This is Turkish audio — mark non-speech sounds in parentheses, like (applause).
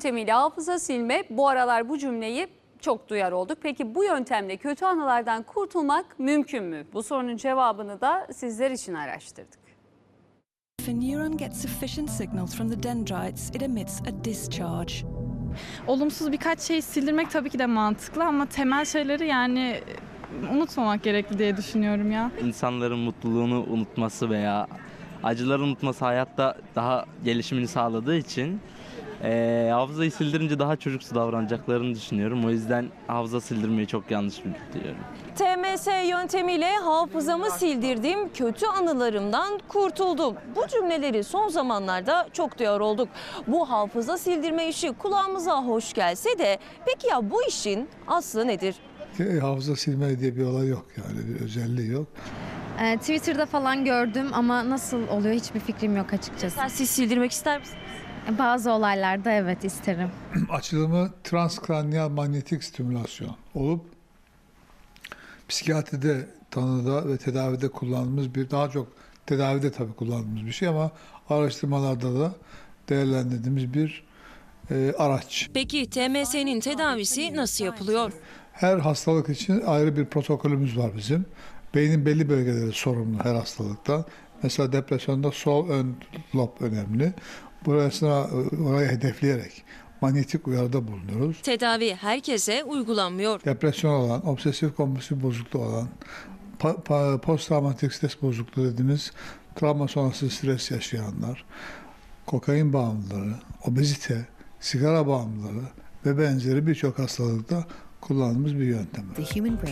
yöntemiyle hafıza silme bu aralar bu cümleyi çok duyar olduk. Peki bu yöntemle kötü anılardan kurtulmak mümkün mü? Bu sorunun cevabını da sizler için araştırdık. If a neuron gets sufficient signals from the dendrites, it emits a discharge. olumsuz birkaç şeyi sildirmek tabii ki de mantıklı ama temel şeyleri yani unutmamak gerekli diye düşünüyorum ya. insanların mutluluğunu unutması veya acıları unutması hayatta daha gelişimini sağladığı için eee hafızayı sildirince daha çocuksu davranacaklarını düşünüyorum. O yüzden hafıza sildirmeyi çok yanlış buluyorum. TMS yöntemiyle hafızamı sildirdim, kötü anılarımdan kurtuldum. Bu cümleleri son zamanlarda çok duyar olduk. Bu hafıza sildirme işi kulağımıza hoş gelse de peki ya bu işin aslı nedir? E, hafıza silme diye bir olay yok yani bir özelliği yok. Ee, Twitter'da falan gördüm ama nasıl oluyor hiçbir fikrim yok açıkçası. Siz sildirmek ister misiniz? Bazı olaylarda evet isterim. (clears throat) Açılımı transkranyal manyetik stimülasyon olup psikiyatride tanıda ve tedavide kullandığımız bir daha çok tedavide tabii kullandığımız bir şey ama araştırmalarda da değerlendirdiğimiz bir e, araç. Peki TMS'nin tedavisi nasıl yapılıyor? Her hastalık için ayrı bir protokolümüz var bizim. Beynin belli bölgeleri sorumlu her hastalıktan. Mesela depresyonda sol ön lob önemli. Burasına orayı hedefleyerek manyetik uyarıda bulunuyoruz. Tedavi herkese uygulanmıyor. Depresyon olan, obsesif kompulsif bozukluğu olan, pa- posttraumatik stres bozukluğu dediğimiz travma sonrası stres yaşayanlar, kokain bağımlıları, obezite, sigara bağımlıları ve benzeri birçok hastalıkta kullandığımız bir yöntem. The human brain